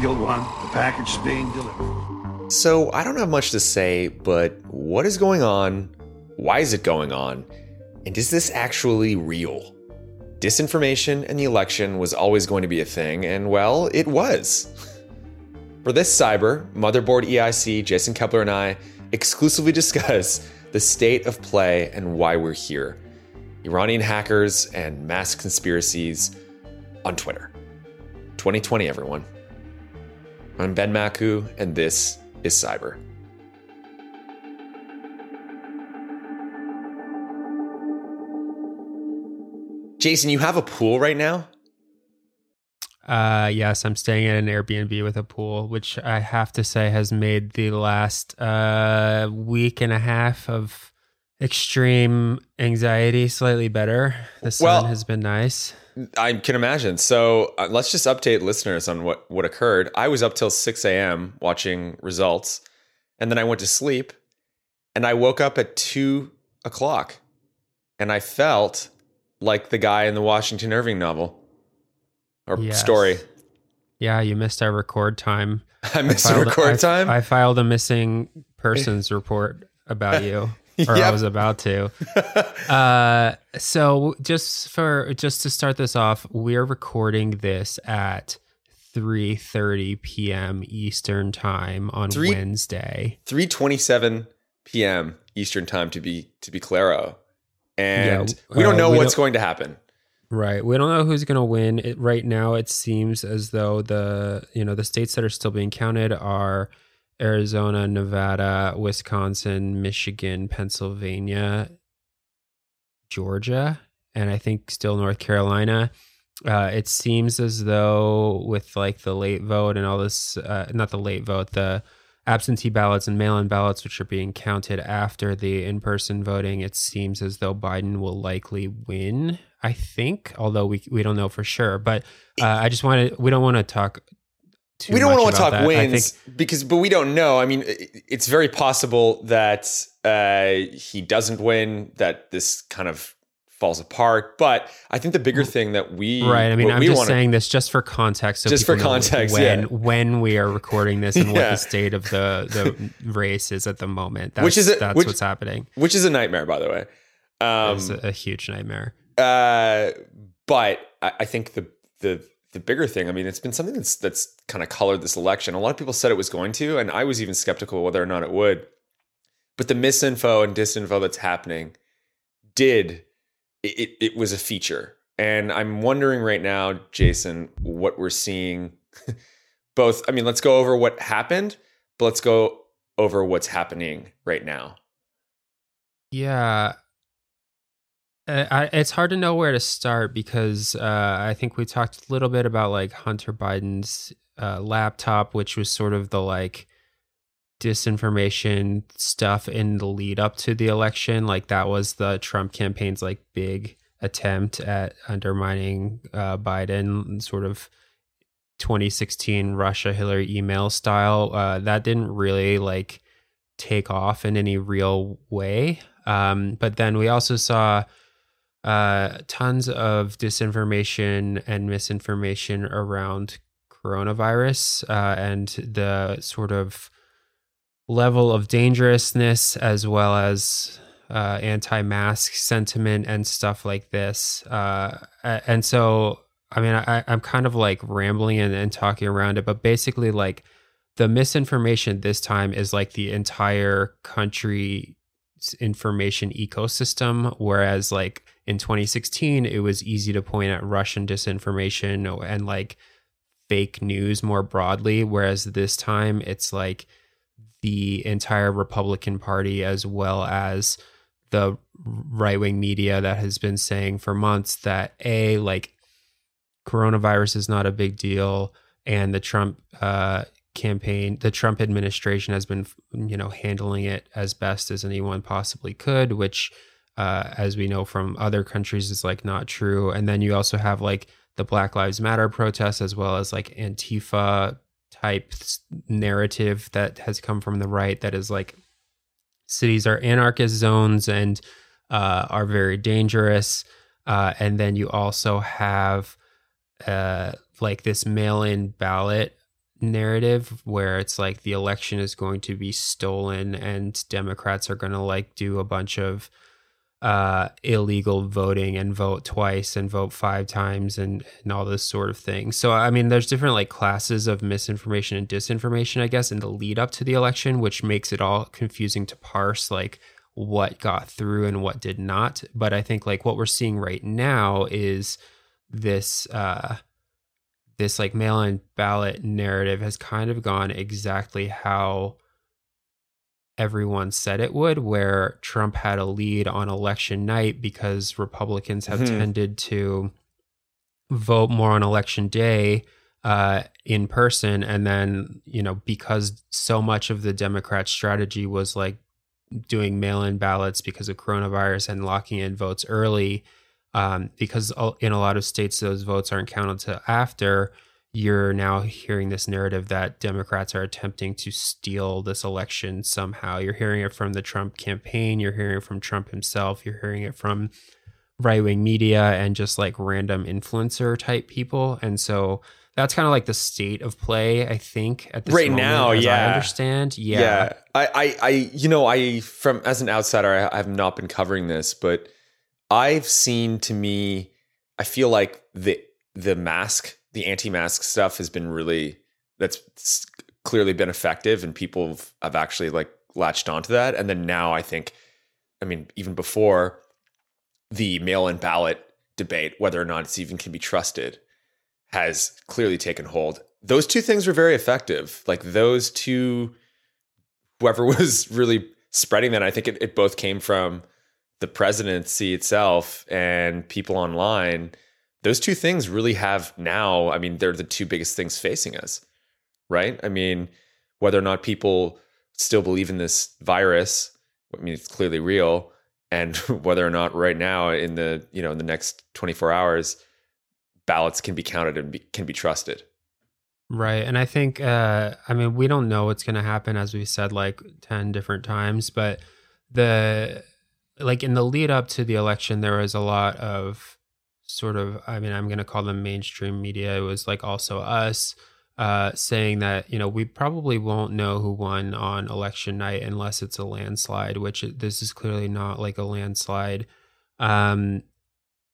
Eagle One, the package is being delivered. So, I don't have much to say, but what is going on? Why is it going on? And is this actually real? Disinformation and the election was always going to be a thing, and well, it was. For this cyber, Motherboard EIC, Jason Koebler, and I exclusively discuss the state of play and why we're here Iranian hackers and mass conspiracies on Twitter. 2020, everyone. I'm Ben Makuch, and this is Cyber. Jason, you have a pool right now? Uh, yes, I'm staying at an Airbnb with a pool, which I have to say has made the last uh, week and a half of extreme anxiety slightly better. The sun Well- has been nice. I can imagine. So uh, let's just update listeners on what, what occurred. I was up till 6 a.m. watching results, and then I went to sleep, and I woke up at 2 o'clock, and I felt like the guy in the Washington Irving novel or Yes. story. Yeah, you missed our record time. I missed the record I- time. I filed a missing persons report about you, or I was about to. Uh, so just for just to start this off, we're recording this at 3:30 p.m. Eastern time on Three- Wednesday. 3:27 p.m. Eastern time to be to be claro, and Yeah, we don't uh, know we what's don't- going to happen. Right. We don't know who's going to win. It, right now, it seems as though the you know the states that are still being counted are Arizona, Nevada, Wisconsin, Michigan, Pennsylvania, Georgia, and I think still North Carolina. Uh, it seems as though with like the late vote and all this, uh, not the late vote, the absentee ballots and mail-in ballots, which are being counted after the in-person voting, it seems as though Biden will likely win. I think, although we we don't know for sure. But uh, I just wanted we don't want to talk. We don't want to talk that. Wins think because, but we don't know. I mean, it- it's very possible that uh, he doesn't win, that this kind of falls apart. But I think the bigger thing that we Right. I mean, I'm just wanna- saying this just for context. So Just for context, when yeah. when we are recording this and what the state of the the race is at the moment. That's, Which is a- that's which- what's happening. which is a nightmare, by the way. Um, it's a, a huge nightmare. Uh, but I, I think the the the bigger thing, I mean, it's been something that's that's kind of colored this election. A lot of people said it was going to, and I was even skeptical whether or not it would. But the misinfo and disinfo that's happening did it, it, it was a feature. And I'm wondering right now, Jason, what we're seeing both I mean, let's go over what happened, but let's go over what's happening right now. Yeah. Uh, I, it's hard to know where to start because uh, I think we talked a little bit about like Hunter Biden's uh, laptop, which was sort of the like disinformation stuff in the lead up to the election. Like that was the Trump campaign's like big attempt at undermining uh, Biden, sort of 2016 Russia Hillary email style. Uh, that didn't really like take off in any real way. Um, but then we also saw uh, tons of disinformation and misinformation around coronavirus uh, and the sort of level of dangerousness as well as uh, anti-mask sentiment and stuff like this. Uh, and so, I mean, I, I'm kind of like rambling and, and talking around it, but basically, like the misinformation this time is like the entire country's information ecosystem, whereas like in 2016, it was easy to point at Russian disinformation and like fake news more broadly, whereas this time it's like the entire Republican Party as well as the right wing media that has been saying for months that a like coronavirus is not a big deal and the Trump uh, campaign, the Trump administration has been you know handling it as best as anyone possibly could, which uh, as we know from other countries is like not true. And then you also have like the Black Lives Matter protests as well as like Antifa type narrative that has come from the right that is like cities are anarchist zones and uh, are very dangerous. Uh, and then you also have uh, like this mail in ballot narrative where it's like the election is going to be stolen and Democrats are going to like do a bunch of uh, illegal voting and vote twice and vote five times and, and all this sort of thing. So, I mean, there's different like classes of misinformation and disinformation, I guess, in the lead up to the election, which makes it all confusing to parse like what got through and what did not. But I think like what we're seeing right now is this, uh, this like mail in ballot narrative has kind of gone exactly how everyone said it would, where Trump had a lead on election night because Republicans have mm-hmm. tended to vote more on election day uh, in person. And then, you know, because so much of the Democrat strategy was like doing mail in ballots because of coronavirus and locking in votes early, um, because in a lot of states, those votes aren't counted to after you're now hearing this narrative that Democrats are attempting to steal this election somehow. You're hearing it from the Trump campaign, you're hearing it from Trump himself, you're hearing it from right wing media and just like random influencer type people. And so that's kind of like the state of play, I think, at this right moment, now. Yeah, I understand. Yeah. yeah, I, I, I, you know, I from as an outsider, I have not been covering this, but I've seen to me, I feel like the the mask the anti-mask stuff has been really that's clearly been effective and people have, have actually like latched onto that. And then now i think i mean even before the mail-in ballot debate whether or not it's even can be trusted has clearly taken hold. Those two things were very effective. Like those two whoever was really spreading that i think it, it both came from the presidency itself and people online those two things really have now, I mean, they're the two biggest things facing us, right? I mean, whether or not people still believe in this virus, I mean, it's clearly real. And whether or not right now in the, you know, in the next 24 hours, ballots can be counted and be, can be trusted. Right. And I think, uh, I mean, we don't know what's going to happen, as we said like 10 different times, but the, like in the lead up to the election, there was a lot of sort of i mean i'm going to call them mainstream media. It was like also us uh, saying that you know we probably won't know who won on election night unless it's a landslide which this is clearly not like a landslide. Um,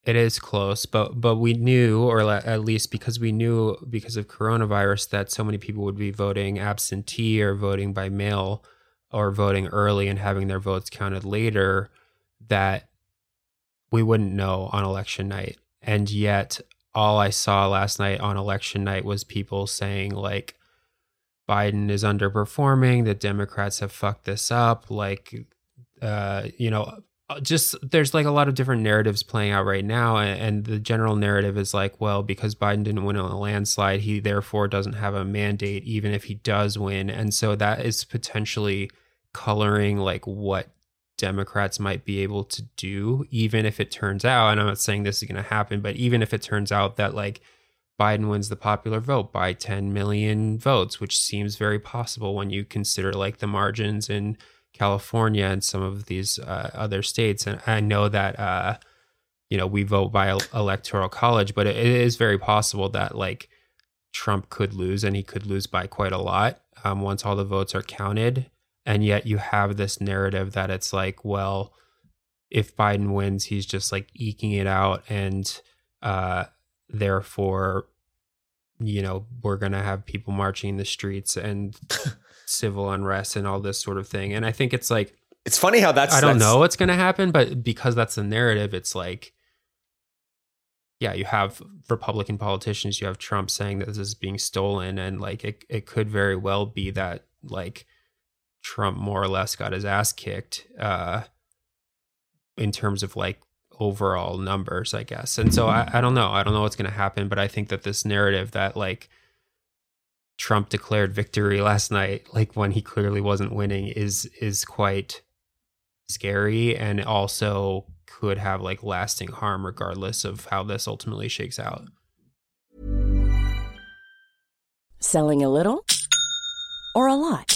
it is close but but we knew or at least because we knew because of coronavirus that so many people would be voting absentee or voting by mail or voting early and having their votes counted later that we wouldn't know on election night. And yet all I saw last night on election night was people saying like Biden is underperforming, the Democrats have fucked this up, like uh, you know, uh, just there's like a lot of different narratives playing out right now and, and, the general narrative is like well because biden didn't win on a landslide he therefore doesn't have a mandate even if he does win. And so that is potentially coloring like what Democrats might be able to do, even if it turns out, and I'm not saying this is going to happen, but even if it turns out that like Biden wins the popular vote by 10 million votes, which seems very possible when you consider like the margins in California and some of these uh, other states. And I know that, uh, you know, we vote by electoral college, but it is very possible that like Trump could lose and he could lose by quite a lot um, once all the votes are counted and yet you have this narrative that it's like well if biden wins he's just like eking it out and uh therefore you know we're gonna have people marching in the streets and civil unrest and all this sort of thing. And i think it's like it's funny how that's i don't that's... know what's gonna happen but because that's the narrative it's like yeah, you have Republican politicians, you have Trump saying that this is being stolen, and like it, it could very well be that like Trump more or less got his ass kicked uh, in terms of like overall numbers, I guess. And so I, I don't know. I don't know what's going to happen, but I think that this narrative that like Trump declared victory last night, like when he clearly wasn't winning, is is quite scary and also could have like lasting harm regardless of how this ultimately shakes out. Selling a little or a lot?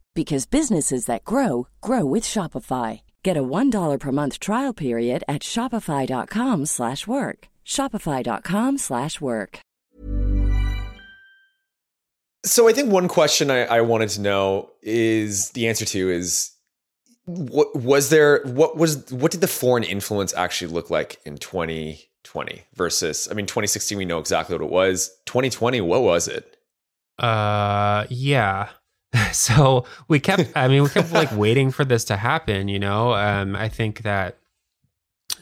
because businesses that grow grow with Shopify. Get a $1 per month trial period at shopify.com/work. shopify.com/work. So I think one question I, I wanted to know is the answer to is what was there what was what did the foreign influence actually look like in 2020 versus I mean 2016 we know exactly what it was 2020 what was it Uh, yeah. So we kept. I mean, we kept like waiting for this to happen. You know, um, I think that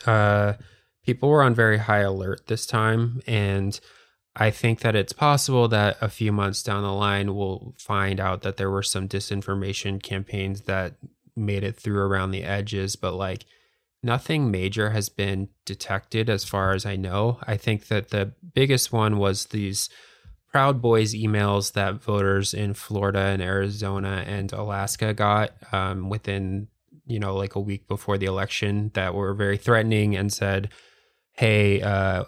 uh, people were on very high alert this time, and I think that it's possible that a few months down the line we'll find out that there were some disinformation campaigns that made it through around the edges, but like nothing major has been detected as far as I know. I think that the biggest one was these Proud Boys emails that voters in Florida and Arizona and Alaska got um, within, you know, like a week before the election that were very threatening and said, hey, uh,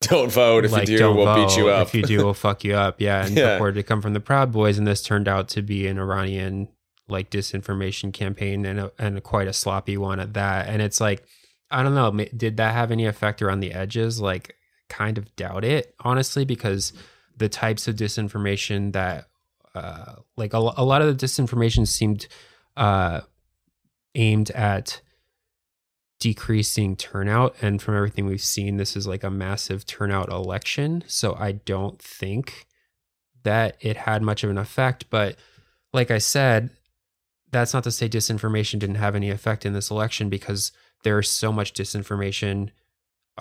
don't vote if like, you do we'll vote. beat you up If you do, we'll fuck you up. Yeah. And Yeah. reported to come from the Proud Boys. And this turned out to be an Iranian like disinformation campaign and a, and a, quite a sloppy one at that. And it's like, I don't know, did that have any effect around the edges? Like, kind of doubt it, honestly, because the types of disinformation that, uh, like a, a lot of the disinformation seemed uh, aimed at decreasing turnout. And from everything we've seen, this is like a massive turnout election. So I don't think that it had much of an effect. But like I said, that's not to say disinformation didn't have any effect in this election because there's so much disinformation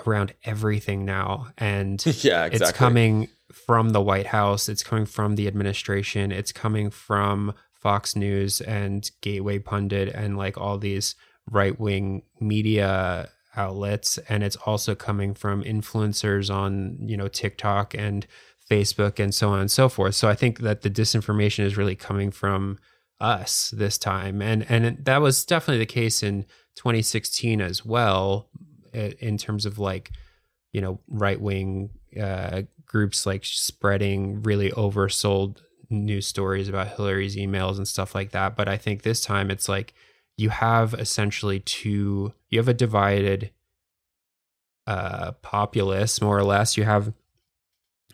around everything now. And yeah exactly it's coming from the White House, it's coming from the administration, it's coming from Fox News and Gateway Pundit and like all these right wing media outlets. And it's also coming from influencers on, you know, TikTok and Facebook and so on and so forth. So I think that the disinformation is really coming from us this time. And and that was definitely the case in 2016 as well in terms of like you know right wing uh, groups like spreading really oversold news stories about Hillary's emails and stuff like that. But I think this time it's like you have essentially two, you have a divided uh, populace, more or less. You have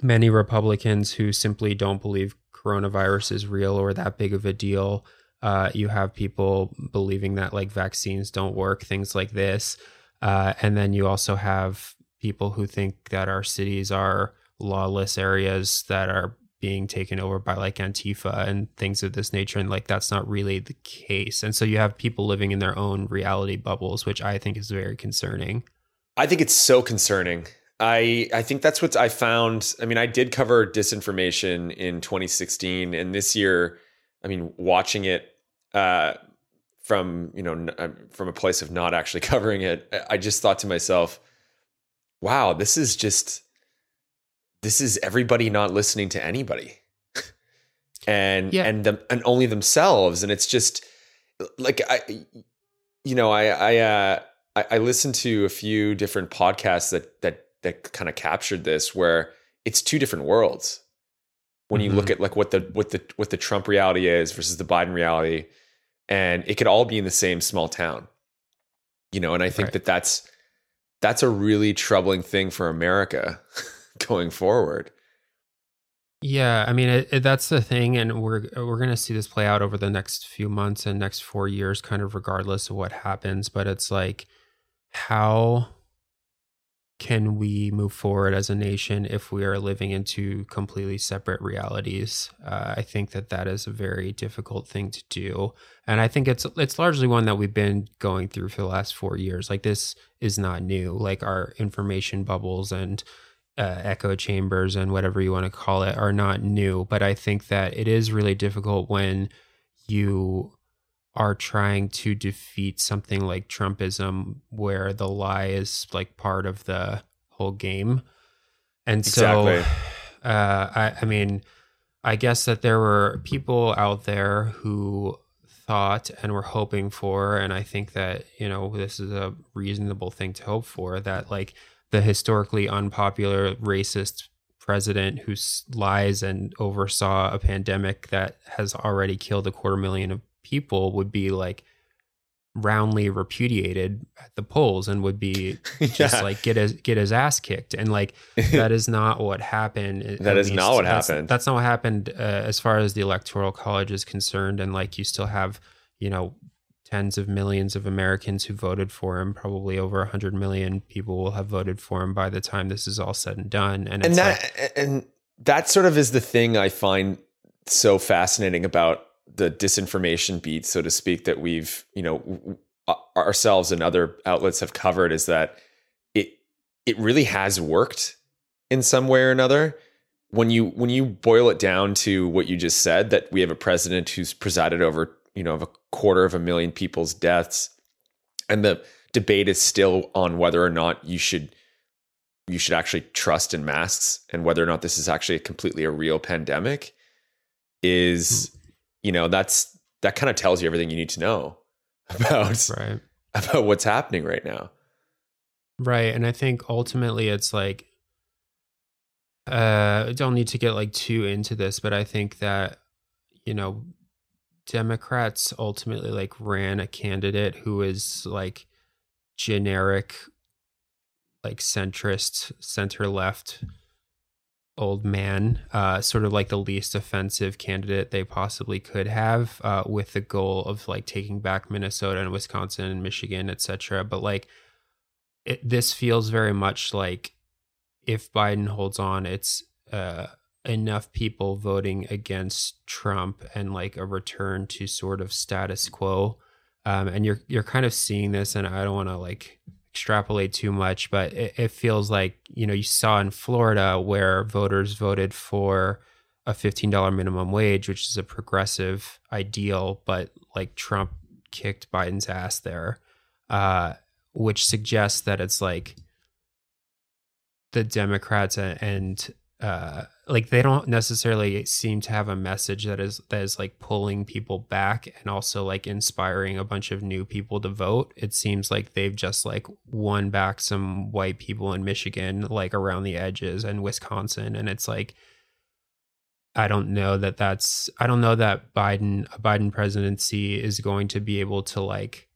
many Republicans who simply don't believe coronavirus is real or that big of a deal. Uh, you have people believing that like vaccines don't work, things like this. Uh, and then you also have people who think that our cities are lawless areas that are being taken over by like Antifa and things of this nature. And like that's not really the case. And so you have people living in their own reality bubbles, which I think is very concerning. I think it's so concerning. I I think that's what I found. I mean, I did cover disinformation in 2016, and this year, I mean, watching it uh, from you know uh, from a place of not actually covering it, I just thought to myself, "Wow, this is just this is everybody not listening to anybody, and Yeah. and them and only themselves." And it's just like I, you know, I I uh, I, I listened to a few different podcasts that that that kind of captured this, where it's two different worlds. When you look at like what the what the what the Trump reality is versus the Biden reality, and it could all be in the same small town, you know. And I think Right. that that's that's a really troubling thing for America going forward. Yeah, I mean it, it, that's the thing, and we're we're gonna see this play out over the next few months and next four years, kind of regardless of what happens. But it's like, how can we move forward as a nation if we are living into completely separate realities? Uh, I think that that is a very difficult thing to do, and I think it's it's largely one that we've been going through for the last four years. Like this is not new. Like our information bubbles and uh, echo chambers and whatever you want to call it are not new. But I think that it is really difficult when you are trying to defeat something like Trumpism, where the lie is like part of the whole game. And so, Exactly. uh, I, I mean, I guess that there were people out there who thought and were hoping for, and I think that, you know, this is a reasonable thing to hope for that, like, the historically unpopular racist president who lies and oversaw a pandemic that has already killed a quarter million of people would be like roundly repudiated at the polls and would be just Yeah. like get his get his ass kicked and like that is not what happened at That is not what that's- happened. that's not what happened uh, as far as the electoral college is concerned and like you still have you know tens of millions of americans who voted for him probably over 100 million people will have voted for him by the time this is all said and done and, and that like, and that sort of is the thing I find so fascinating about the disinformation beat, so to speak, that we've you know ourselves and other outlets have covered is that it it really has worked in some way or another. When you when you boil it down to what you just said, that we have a president who's presided over you know of a quarter of a million people's deaths, and the debate is still on whether or not you should you should actually trust in masks and whether or not this is actually a completely a real pandemic is you know that's that kind of tells you everything you need to know about right. about what's happening right now. Right. And I think ultimately it's like uh I don't need to get like too into this, but I think that, you know, Democrats ultimately like ran a candidate who is like generic like centrist, center left old man, uh, sort of like the least offensive candidate they possibly could have, uh, with the goal of like taking back Minnesota and Wisconsin and Michigan, et cetera. But like it, this feels very much like if Biden holds on, it's uh, enough people voting against Trump and like a return to sort of status quo. Um, and you're you're kind of seeing this, and I don't want to like extrapolate too much, but it, it feels like you know you saw in Florida where voters voted for a fifteen dollar minimum wage, which is a progressive ideal, but like Trump kicked Biden's ass there, uh, which suggests that it's like the Democrats and uh, like they don't necessarily seem to have a message that is that is like pulling people back and also like inspiring a bunch of new people to vote. It seems like they've just like won back some white people in Michigan, like around the edges, and Wisconsin, and it's like. I don't know that that's I don't know that Biden a Biden presidency is going to be able to like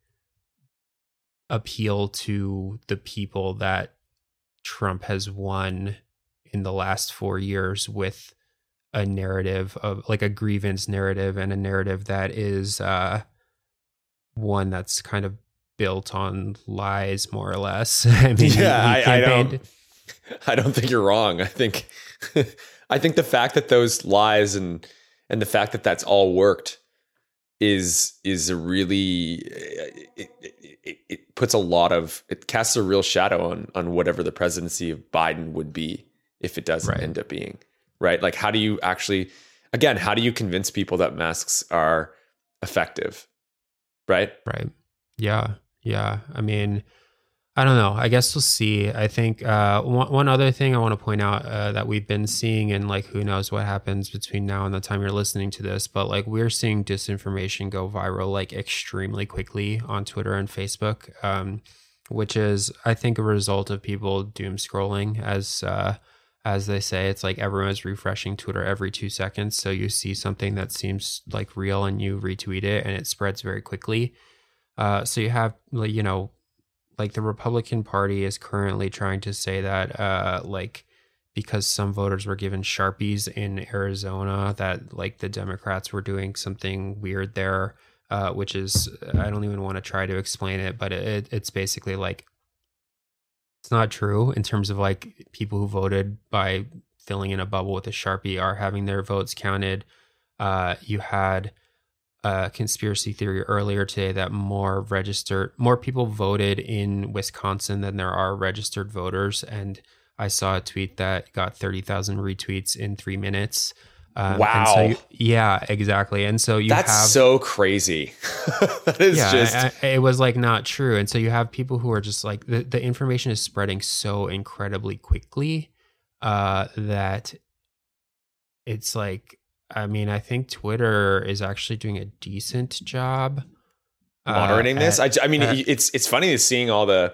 appeal to the people that Trump has won in the last 4 years with a narrative of like a grievance narrative and a narrative that is uh one that's kind of built on lies more or less. I mean, yeah he I, I don't i don't think you're wrong i think i think the fact that those lies and and the fact that that's all worked is is a really it, it, it, it puts a lot of it casts a real shadow on on whatever the presidency of biden would be if it doesn't Right. end up being right like how do you actually again how do you convince people that masks are effective right Right. Yeah. Yeah. I mean, I don't know. I guess we'll see. I think uh, one, one other thing I want to point out uh, that we've been seeing, and like who knows what happens between now and the time you're listening to this, but like we're seeing disinformation go viral like extremely quickly on Twitter and Facebook, um, which is, I think, a result of people doom scrolling as. Uh, as they say, it's like everyone's refreshing Twitter every two seconds. So you see something that seems like real and you retweet it and it spreads very quickly. Uh, so you have, you know, like the Republican Party is currently trying to say that, uh, like, because some voters were given Sharpies in Arizona, that like the Democrats were doing something weird there, uh, which is, I don't even want to try to explain it, but it, it's basically like, it's not true in terms of like people who voted by filling in a bubble with a Sharpie are having their votes counted. Uh, you had a conspiracy theory earlier today that more registered, more people voted in Wisconsin than there are registered voters. And I saw a tweet that got 30,000 retweets in three minutes. Um, Wow. So you, yeah, exactly. And so you That's have so crazy. that is yeah, just I- I- it was like not true. And so you have people who are just like the, the information is spreading so incredibly quickly uh, that it's like, I mean, I think Twitter is actually doing a decent job uh, this. at- I, I mean, at- it's it's funny to seeing all the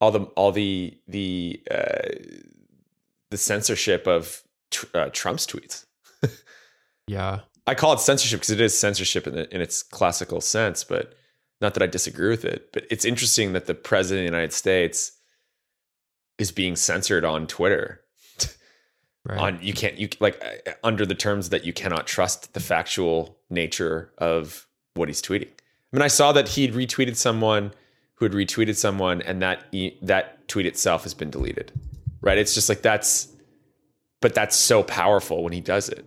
all the all the the uh, the censorship of tr- uh, Trump's tweets. Yeah. I call it censorship because it is censorship in, the, in its classical sense, but not that I disagree with it. But it's interesting that the president of the United States is being censored on Twitter. Right. On you can't you like uh, under the terms that you cannot trust the factual nature of what he's tweeting. I mean, I saw that he'd retweeted someone who had retweeted someone, and that e- that tweet itself has been deleted. Right? It's just like that's, but that's so powerful when he does it.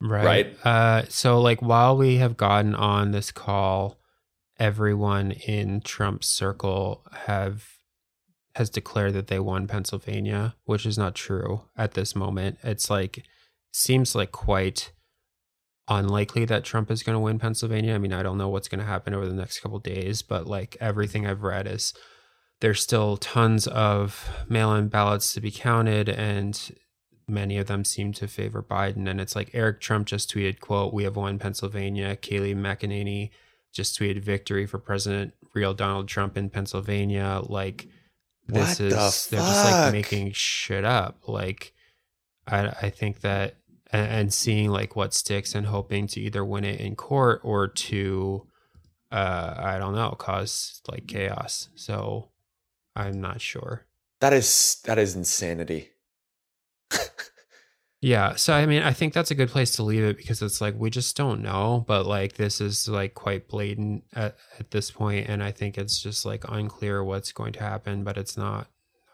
Right. Right. Uh, so, like, while we have gotten on this call, everyone in Trump's circle have has declared that they won Pennsylvania, which is not true at this moment. It's like seems like quite unlikely that Trump is going to win Pennsylvania. I mean, I don't know what's going to happen over the next couple days, but like everything I've read is there's still tons of mail-in ballots to be counted and many of them seem to favor Biden. And it's like Eric Trump just tweeted, quote, we have won Pennsylvania. Kayleigh McEnany just tweeted victory for President real Donald Trump in Pennsylvania. Like this What the is they're just like making shit up. Like I I think that and, and seeing like what sticks and hoping to either win it in court or to uh I don't know, cause like chaos. So I'm not sure. That is that is insanity. Yeah, so I mean, I think that's a good place to leave it because it's like we just don't know, but like this is like quite blatant at, at this point, and I think it's just like unclear what's going to happen, but it's not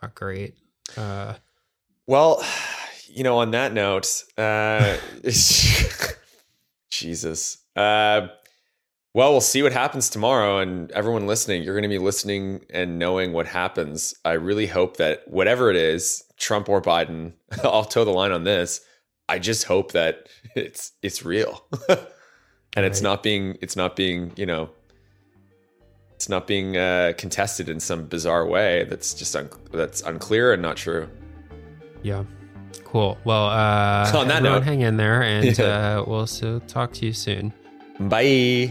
not great. Uh, Well, you know, on that note, uh, Jesus. Uh, well, we'll see what happens tomorrow, and everyone listening, you're going to be listening and knowing what happens. I really hope that whatever it is, Trump or Biden, I'll toe the line on this. I just hope that it's it's real, and it's not being it's not being you know it's not being uh, contested in some bizarre way that's just un- that's unclear and not true. yeah, cool. Well, uh, On that note- hang in there, and Yeah. uh, we'll so talk to you soon. Bye.